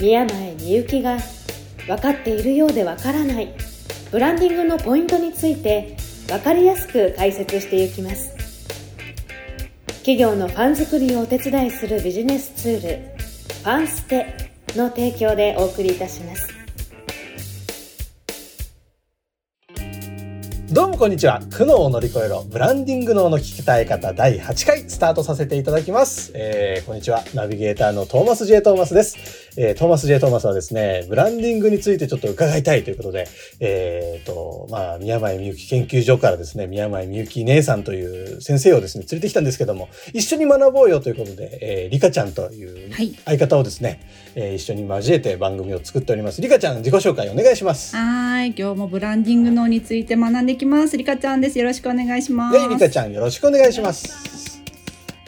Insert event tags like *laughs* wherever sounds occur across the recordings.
宮前みゆきが分かっているようで分からないブランディングのポイントについて分かりやすく解説していきます企業のファン作りをお手伝いするビジネスツールファンステの提供でお送りいたしますどうもこんにちは。苦悩を乗り越えろ。ブランディング脳の聞きたい方第8回スタートさせていただきます。えー、こんにちは。ナビゲーターのトーマス J. トーマスです。えー、トーマス J. トーマスはですね、ブランディングについてちょっと伺いたいということで、えーと、まあ、宮前みゆき研究所からですね、宮前みゆき姉さんという先生をですね、連れてきたんですけども、一緒に学ぼうよということで、えー、リカちゃんという相方をですね、はい、えー、一緒に交えて番組を作っております。リカちゃん、自己紹介お願いします。はい、今日もブランディング脳について学んできます。リカちゃんです。よろしくお願いします。で、リカちゃんよろしくお願いします。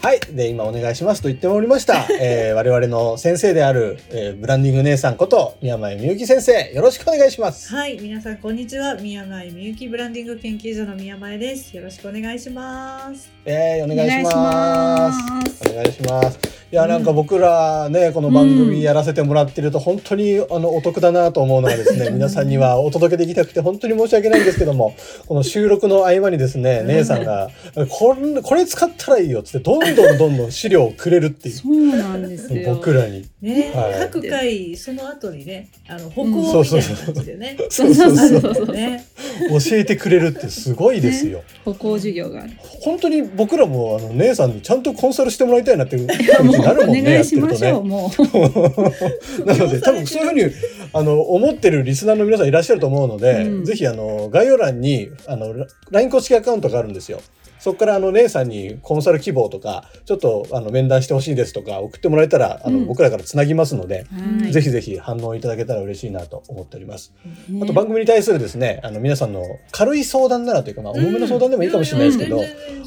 はい。で、今お願いしますと言っておりました。えー、*laughs* 我々の先生である、えー、ブランディング姉さんこと宮前みゆき先生、よろしくお願いします。はい。皆さん、こんにちは。宮前みゆきブランディング研究所の宮前です。よろしくお願いします。えー、お願いします。お願いします。いや、なんか僕らね、この番組やらせてもらってると、本当にあのお得だなと思うのがですね、*laughs* 皆さんにはお届けできなくて本当に申し訳ないんですけども、この収録の合間にですね、姉さんが、これ、これ使ったらいいよっつって、どんどんどんどん資料をくれるっていう。そうなんですよ。僕らに。ね、はい、各回、その後にね、あの、歩行みたいな感じでね。そうそうそう。ね、教えてくれるってすごいですよ。ね、歩行授業がある。本当に僕らも、あの、姉さんにちゃんとコンサルしてもらいたいなっていう気持ちになるもんね。お願いしましょう、もう。*laughs* なので、多分そういうふうに、あの、思ってるリスナーの皆さんいらっしゃると思うので、うん、ぜひ、あの、概要欄に、あの、LINE 公式アカウントがあるんですよ。そこからあの姉さんにコンサル希望とか、ちょっとあの面談してほしいですとか送ってもらえたら、あの僕らからつなぎますので、うん、ぜひぜひ反応いただけたら嬉しいなと思っております。うん、あと番組に対するですね、あの皆さんの軽い相談ならというか、まあ重めの相談でもいいかもしれないですけど、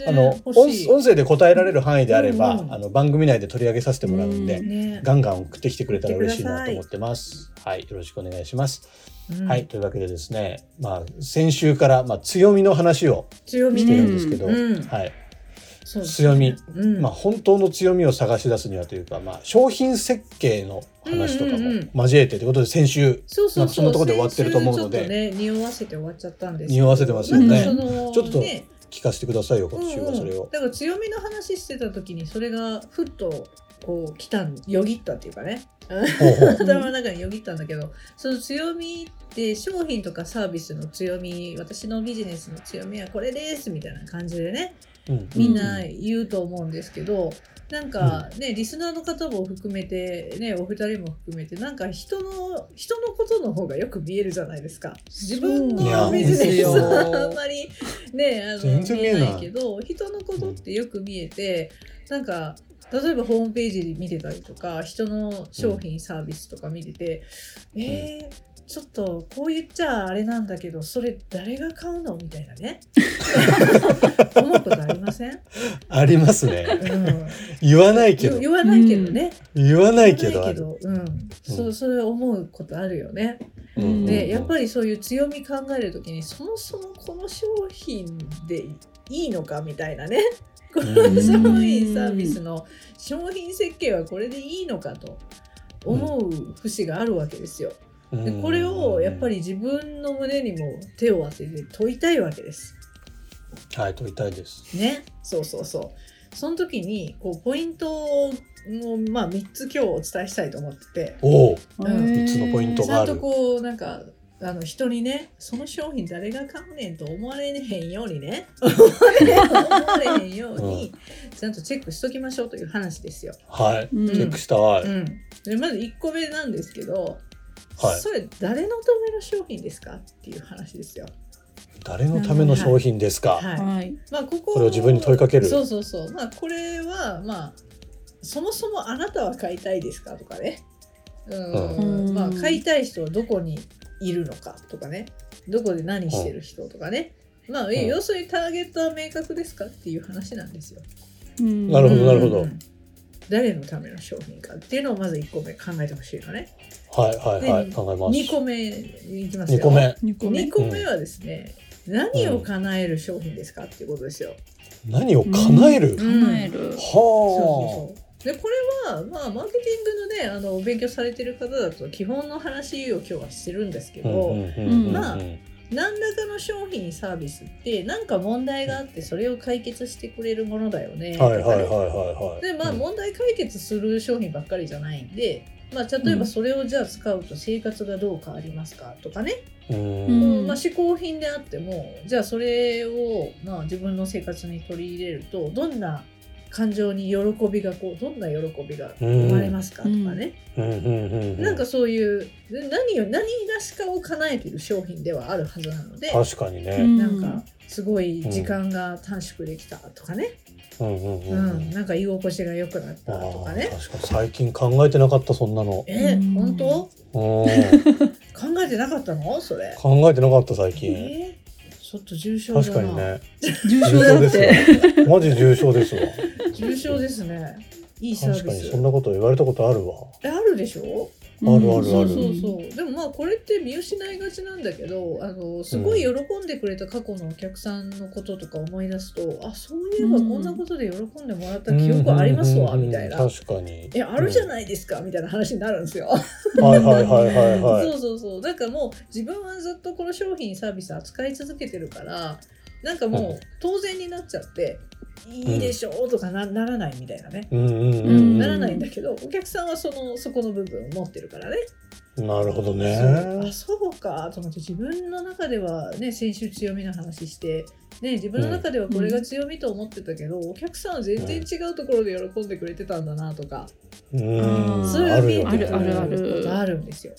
あの音声で答えられる範囲であれば、うん、あの番組内で取り上げさせてもらうんで、ね、ガンガン送ってきてくれたら嬉しいなと思ってます。はい、よろしくお願いします。うん、はい。というわけでですね、まあ、先週から、まあ、強みの話をしてるんですけど、うん、はい。強み、うん、まあ、本当の強みを探し出すにはというか、まあ、商品設計の話とかも交えてということで、先週、そうそうそのところで終わってると思うので、ね、匂わせて終わっちゃったんです匂わせてますよね。ちょっと、聞かせてくださいよ、今週はそれを。だから強みの話してた時に、それがふっと、こう来たんよぎったっていうかね *laughs* 頭の中によぎったんだけどその強みって商品とかサービスの強み私のビジネスの強みはこれですみたいな感じでね、うん、みんな言うと思うんですけど、なんかね、うん、リスナーの方も含めてねお二人も含めてなんか人の人のことの方がよく見えるじゃないですか。自分のビジネスはあんまりねあの見えないけど人のことってよく見えてなんか例えばホームページ見てたりとか人の商品サービスとか見てて、うん、えー、ちょっとこう言っちゃあれなんだけどそれ誰が買うのみたいなね。*laughs* 思うことありません？ありますね、うん、言わないけど。言わないけどね、うん、言わないけどけどうん、そうそれ思うことあるよね、でやっぱりそういう強み考える時にそもそもこの商品でいいのかみたいなねこの商品サービスの商品設計はこれでいいのかと思う節があるわけですよ。でこれをやっぱり自分の胸にも手を当てて問いたいわけです。はい問いたいです。ね？そうそうそう。その時にこうポイントをまあ、3つ今日お伝えしたいと思ってておお、うん、3つのポイントがある。ちゃんとこうなんかあの人にねその商品誰が買うねんと思われへんようにね思われへんように、ちゃんとチェックしときましょうという話ですよ。はい、うん、チェックしたい、うん、でまず1個目なんですけど、はい、それ誰のための商品ですかっていう話ですよ。誰のための商品ですか？はい。はい、まあこここれを自分に問いかける。そうそうそう。まあこれはまあそもそもあなたは買いたいですかとかね。うんうんまあ、買いたい人はどこにいるのかとかね。どこで何してる人とかね、まあ、ん要するにターゲットは明確ですかっていう話なんですよ。なるほどなるほど。うん誰のための商品かっていうのをまず1個目考えてほしいのね。はいはいはい。で考えます。2個目いきますよ。2個目。2個目。2個目はですね、何を叶える商品ですかっていうことですよ。何を叶える、叶える。そうはそうそうでこれはまあマーケティングのねあのお勉強されてる方だと基本の話を今日はしてるんですけあど、まあ何らかの商品サービスって何か問題があってそれを解決してくれるものだよねとかね。はいはいはいはいはい。でまあうん。問題解決する商品ばっかりじゃないんで、まあ、例えばそれをじゃあ使うと生活がどう変わりますかとかね、うん。うん。まあ、嗜好品であってもじゃあそれを、まあ、自分の生活に取り入れるとどんな感情に喜びがこうどんな喜びが生まれますかとかね、なんかそういうで何を何がしかを叶えている商品ではあるはずなので、確かにね、うん。なんかすごい時間が短縮できたとかね、うん。うん。ううん。んなんか居心地が良くなったあとかね。ー。確かに最近考えてなかったそんなの、えうん本当？うん、*laughs* 考えてなかったの？それ。考えてなかった最近。えーちょっと重症だな。確かにね重症だ重って症マジ重症ですわ重症ですね。いいサー確かにビス。そんなこと言われたことあるわえあるでしょ？あるあるそうそうそう。でもまあこれって見失いがちなんだけど、あのすごい喜んでくれた過去のお客さんのこととか思い出すと、あそういえばこんなことで喜んでもらった記憶ありますわ、みたいな。確かにえあるじゃい、ないですか、みたいな話になるんですよ。はいはいはいはいはい *laughs* そうそうそう。だからもう自分はずっとこの商品サービス扱い続けてるから、なんかもうんう当然になっちゃって、いいでしょうとかなならないみたいなね。うんうんうん、うん。ならないんだけど、お客さんはそのそこの部分を持ってるからね。なるほどね。そう。あそうか。と思って自分の中ではね先週強みの話して、ね、自分の中ではこれが強みと思ってたけど、お客さんは全然違うところで喜んでくれてたんだなとか、うん。そういう見えよね。てくあるあるる。ことあるんですよ。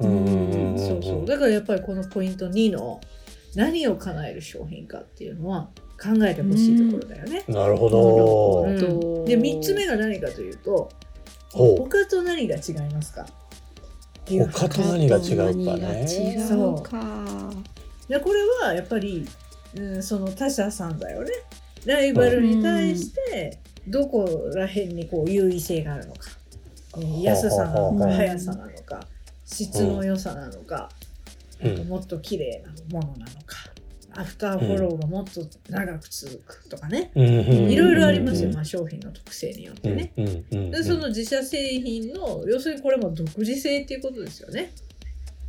うんうんうんうん。そうそう。だからやっぱりこのポイント2の何を叶える商品かっていうのは考えてほしいところだよね。なるほど、うん。どで3つ目が何かというと他と何が違いますか？他と何が違うかね。違うか。でこれはやっぱり、うん、その他社さんだよね。ライバルに対してどこら辺にこう優位性があるのか、うん。安さなのか速さなのか質の良さなのか、うん。もっと綺麗なものなのかアフターフォローがもっと長く続くとかね、いろいろありますよ、うん。まあ、商品の特性によってうんね。うん。うん。うん。でその自社製品の要するにこれも独自性っていうことですよね。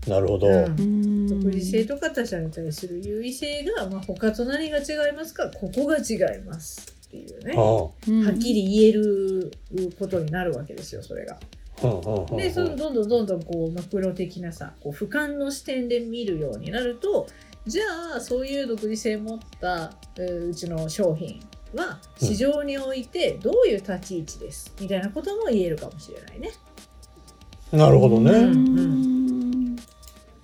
なるほど、うん。独自性とか他者に対する優位性が、まあ、他と何が違いますか？ここが違いますっていうね。はあ。っきり言えることになるわけですよそれが。でそのどんどんどんどんこうマクロ的なさこう俯瞰の視点で見るようになるとじゃあそういう独自性を持ったえーうちの商品は市場においてどういう立ち位置ですみたいなことも言えるかもしれないね。なるほどね、うん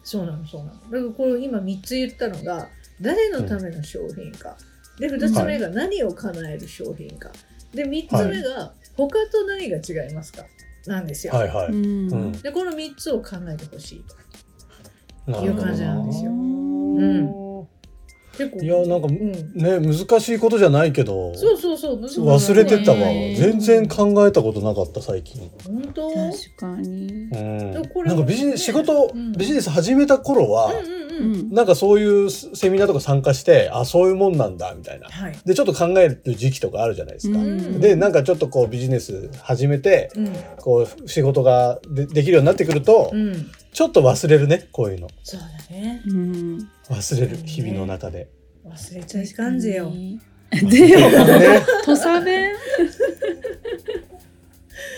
そうなのそうなの。だからこれ今3つ言ったのが誰のための商品か。で2つ目が何を叶える商品か。で3つ目が他と何が違いますかなんですよ。はいはい、うんうんでこの3つを考えてほしいと。ないう感じなんですようん。結構いやなんかうん、ね難しいことじゃないけどそうそうそう難しい。忘れてたわ。ね全然考えたことなかった最近。本当？うん確かに。うん。なんかビジネス仕事、うん。ビジネス始めた頃は、うんうんなんかそういうセミナーとか参加してあそういうもんなんだみたいな。はい。でちょっと考える時期とかあるじゃないですか、うん。でなんかちょっとこうビジネス始めてうん。こう仕事がでできるようになってくると、うん、ちょっと忘れるねこういうのそうだね。うん忘れる日々の中で。忘れちゃいかんぜよ。でよね、土佐弁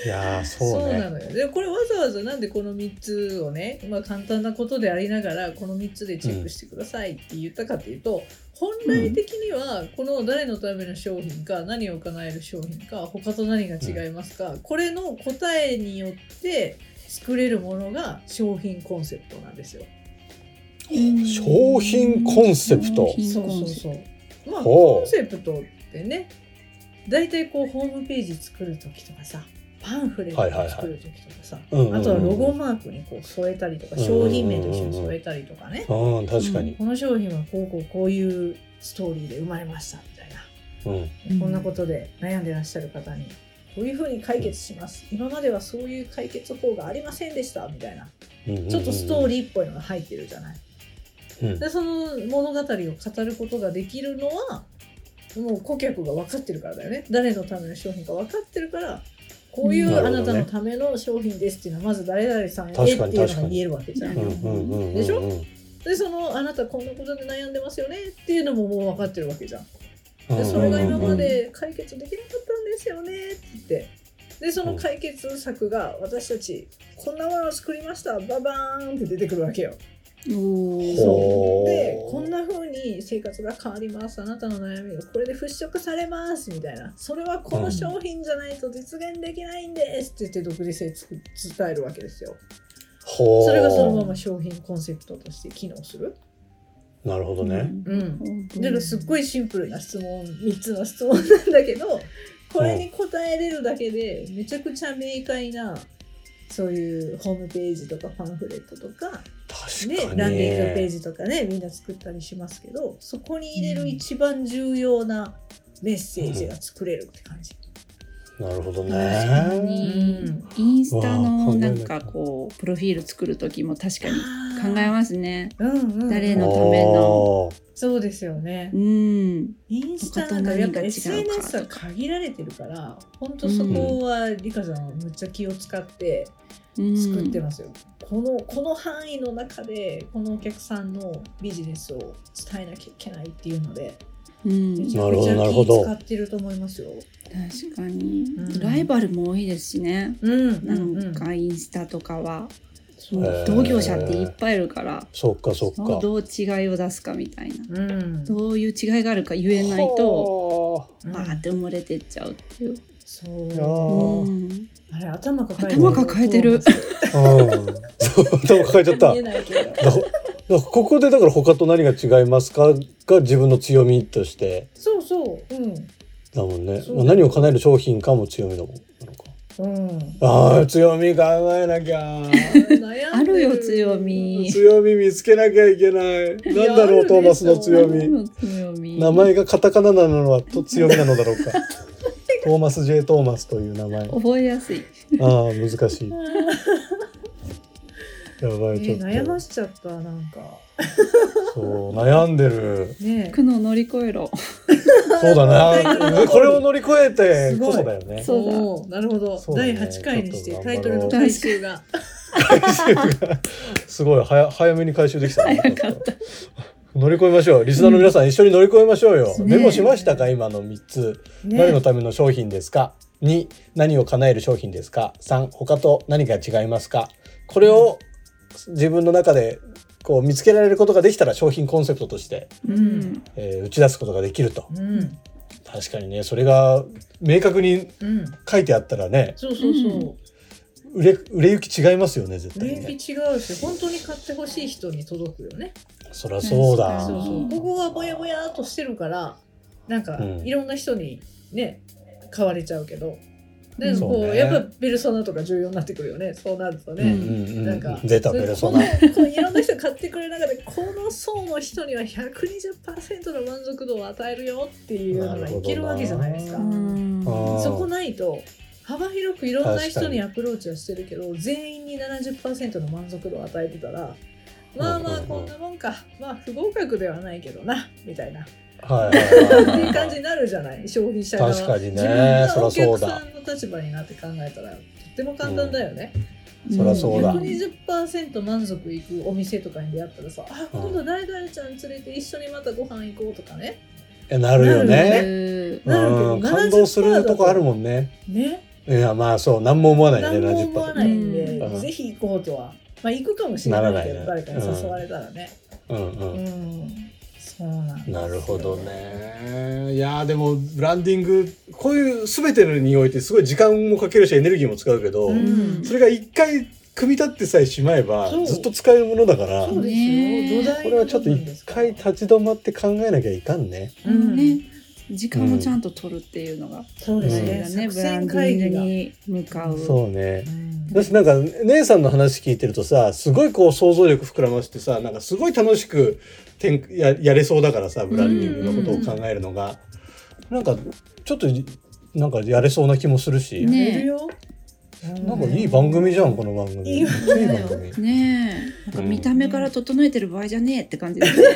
いやーそそううね。なのよ。でこれわざわざなんでこの3つをね、まあ、簡単なことでありながらこの3つでチェックしてくださいって言ったかというと、本来的にはこの誰のための商品か何を叶える商品か他と何が違いますか、これの答えによって作れるものが商品コンセプトなんですよ。商品コンセプト。そうそうそう。まあコンセプトってね大体こうホームページ作る時とかさパンフレットを作る時とかさ、あとはロゴマークにこう添えたりとか、うん商品名と一緒に添えたりとかね、うん確かに、この商品はこうこうこういうストーリーで生まれましたみたいな、うんうん。こんなことで悩んでらっしゃる方にこういうふうに解決します。今まではそういう解決法がありませんでしたみたいな。うんちょっとストーリリーっぽいのが入ってるじゃない。ー、でその物語を語ることができるのはもう顧客が分かってるからだよね。誰のための商品か分かってるからこういうあなたのための商品ですっていうのはまず誰々さんへって確いうのが言えるわけじゃん。うんうんうんうんうん。でしょ？でそのあなたこんなことで悩んでますよねっていうのももう分かってるわけじゃん。でそれが今まで解決できなかったんですよねって。言ってでその解決策が私たちこんなものを作りました。ババーンって出てくるわけよ。そう。でこんな風に生活が変わります。あなたの悩みがこれで払拭されますみたいな。それはこの商品じゃないと実現できないんですって言って独自性伝えるわけですよ。それがそのまま商品コンセプトとして機能するなるほどね、うん。だからすっごいシンプルな質問3つの質問なんだけどこれに答えれるだけでめちゃくちゃ明快なそういうホームページとかパンフレットとかね確かに、ランディングページとかねみんな作ったりしますけどそこに入れる一番重要なメッセージが作れるって感じ。なるほど確かねにインスタのなんかこうプロフィール作る時も確かに考えますね。うんうん、誰のためのあそうですよねう。ん。インスタなんかやっぱ SNS は限られてるから本当そこはリカさんはむっちゃ気を使ってうん作ってますよ。このこの範囲の中でこのお客さんのビジネスを伝えなきゃいけないっていうのでうんめちゃなるほどくちゃなるほど気使ってると思いますよ。確かに、うんライバルも多いですしね。うんなんかインスタとかは、同業者っていっぱいいるから、そっかそっか。どう違いを出すかみたいな。うん。どういう違いがあるか言えないと、うんバーって埋もれてっちゃうっていう。そう。うん。あれ頭抱えて頭抱えてる。頭抱えちゃった。見えないけど。だだからここでだから他と何が違いますか？が自分の強みとして。そうそう。うん。だもんね、何を叶える商品かも強みだもんうん。ああ強み考えなきゃ。*laughs* あるよ強み。強み見つけなきゃいけない。なんだろうトーマスの強み。強み。名前がカタカナなのはと強みなのだろうか。*laughs* トーマス J トーマスという名前。覚えやすい。ああ難しい。やばえいちょっと、悩ましちゃったなんか。そう悩んでる。ね苦悩を乗り越えろ。そうだな。これを乗り越えてこそだよね。そうなるほど、第8回にしてタイトルの *laughs* 回収が。すごい。早 *laughs* 早めに回収できたね乗り越えましょうリスナーの皆さん一緒に乗り越えましょうよ、うんメモしましたか？今の3つ。誰のねための商品ですか？2何を叶える商品ですか？3他と何が違いますか？これを自分の中でこう見つけられることができたら商品コンセプトとして、うん。えー打ち出すことができると。うん。確かにねそれが明確にうん。書いてあったらねそうそうそう、売れ売れ行き違いますよね絶売れ対にね行き違うし本当に買ってほしい人に届くよね。そりゃそうだ。確かにそうそう。ここはぼやぼやっとしてるからなんかうん。いろんな人にね買われちゃうけどでこうね。やっぱペルソナとか重要になってくるよね。そうなるとね、うんうんうんなんか出たペルソナ。このこのいろんな人が買ってくれる中でこの層の人には120%の満足度を与えるよっていうのがいけるわけじゃないですか。そこないと幅広くいろんな人にアプローチはしてるけど全員に70%の満足度を与えてたらまあまあこんなもんか。まあ不合格ではないけどなみたいな。っはいはいはいていう感じになるじゃない消費者側。確かにね。自分がおそりゃそう客ださんの立場になって考えたらとっても簡単だよね。そりゃそうだ。120%満足いくお店とかに出会ったらさあ今度誰々ちゃん連れて一緒にまたご飯行こうとかね。えなるよなね。うん。なるけどうん感動するとこあるもんね。ねいやまあそう何も思わないね何も思わないんで、うん。ぜひ行こうとは。まあ行くかもしれないけど誰かに誘われたらね。うん。う、うん。んそうなんなるほどね。いやーでもブランディングこういう全てにおいてすごい時間もかけるしエネルギーも使うけど、うん。それが一回組み立ってさえしまえばずっと使えるものだからこそうですよ、ね土台れはちょっと一回立ち止まって考えなきゃいかんね。うん。ね、時間もちゃんと取るっていうのが、そうですね。大事だね、作ブランデ戦会議が。ィングに向かう。そうねうん私なんか姉さんの話聞いてるとさすごいこう想像力膨らましてさなんかすごい楽しくてんややれそうだからさブランディングのことを考えるのが、なんかちょっとなんかやれそうな気もするし、ね。なんかいい番組じゃんこの番組。いい番組。ねえ、なんか見た目から整えてる場合じゃねえって感じですね。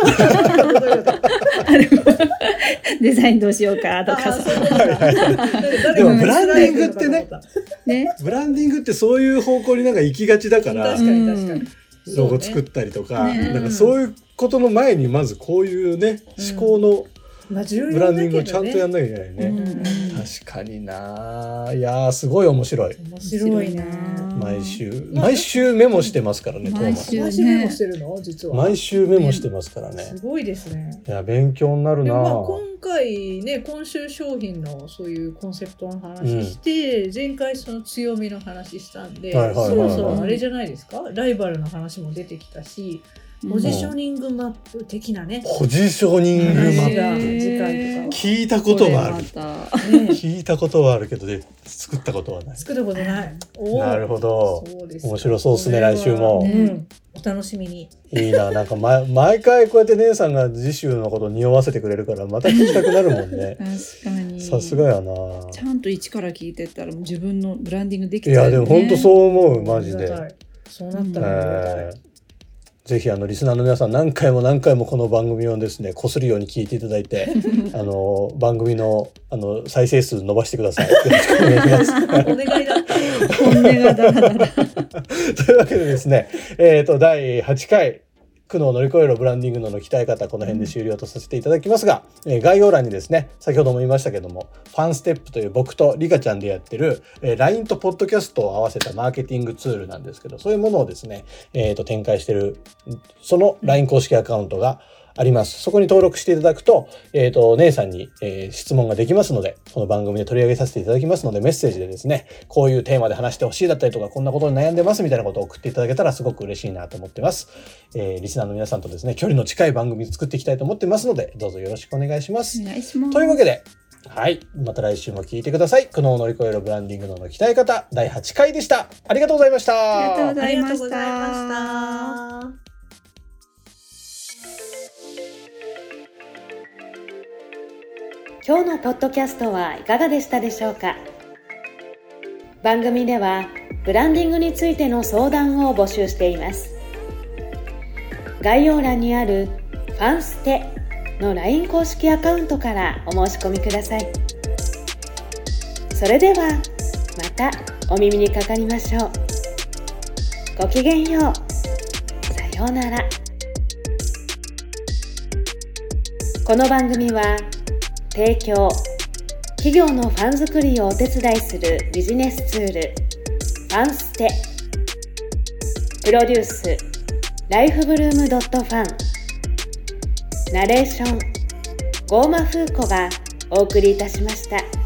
*laughs* デザインどうしようかとかあさ。ーでもブランディングってねね。ブランディングってそういう方向になんか行きがちだから確かに確かに。ロゴ作ったりとか、ね。なんかそういうことの前にまずこういうね、うん。思考のブランディングをちゃんとやんななきゃいけないね。うん確かにな。いやーすごい面白い。面白いね。毎週。毎週メモしてますからね毎週。毎週メモしてるの？実は。毎週メモしてますからね。すごいですね。いや勉強になるな。まあ今回ね今週商品のそういうコンセプトの話して、前回その強みの話したんで、はいはいはいはい。そろそろあれじゃないですか？ライバルの話も出てきたし、ポジショニングマップ的なね、ポジショニングマ話ップ聞いたことはある。聞いたことはあるけどね。作ったことはない。作ったことない。なるほど。そうです面白そうっすね来週も。ね。うん、お楽しみに。いいな。なんか、ま、毎回こうやって姉さんが次週のことを匂わせてくれるからまた聞きたくなるもんね。*laughs* 確かに。さすがやな。ちゃんと一から聞いてったらもう自分のブランディングできいちゃうよ、ね。やでも本当そう思うマジで。そうなったらぜひあのリスナーの皆さん何回も何回もこの番組をですねこするように聞いていただいて *laughs* あの番組のあの再生数伸ばしてください。よろしくお願いします。お願いだった。本音がだ。*laughs* というわけでですね、えっ、と第8回苦悩を乗り越えろブランディングのの鍛え方この辺で終了とさせていただきますが、えー概要欄にですね先ほども言いましたけどもファンステップという僕とリカちゃんでやってる、えー LINE とポッドキャストを合わせたマーケティングツールなんですけどそういうものをですね、えーと展開してるその LINE 公式アカウントがあります。そこに登録していただくと、えっ、と、姉さんに、えー質問ができますので、この番組で取り上げさせていただきますので、メッセージでですね、こういうテーマで話してほしいだったりとか、こんなことに悩んでますみたいなことを送っていただけたらすごく嬉しいなと思ってます。えーリスナーの皆さんとですね、距離の近い番組作っていきたいと思ってますので、どうぞよろしくお願いしますお。願いします。というわけで、はい。また来週も聞いてください。苦悩を乗り越えるブランディングのの鍛え方、第8回でした。ありがとうございました。ありがとうございましたありがとうございました。今日のポッドキャストはいかがでしたでしょうか？番組ではブランディングについての相談を募集しています。概要欄にある「ファンステ」の LINE 公式アカウントからお申し込みください。それではまたお耳にかかりましょう。ごきげんよう。さようなら。この番組は提供。企業のファン作りをお手伝いするビジネスツール。ファンステ。プロデュース。ライフブルームドットファン。ナレーション。ゴーマフーコがお送りいたしました。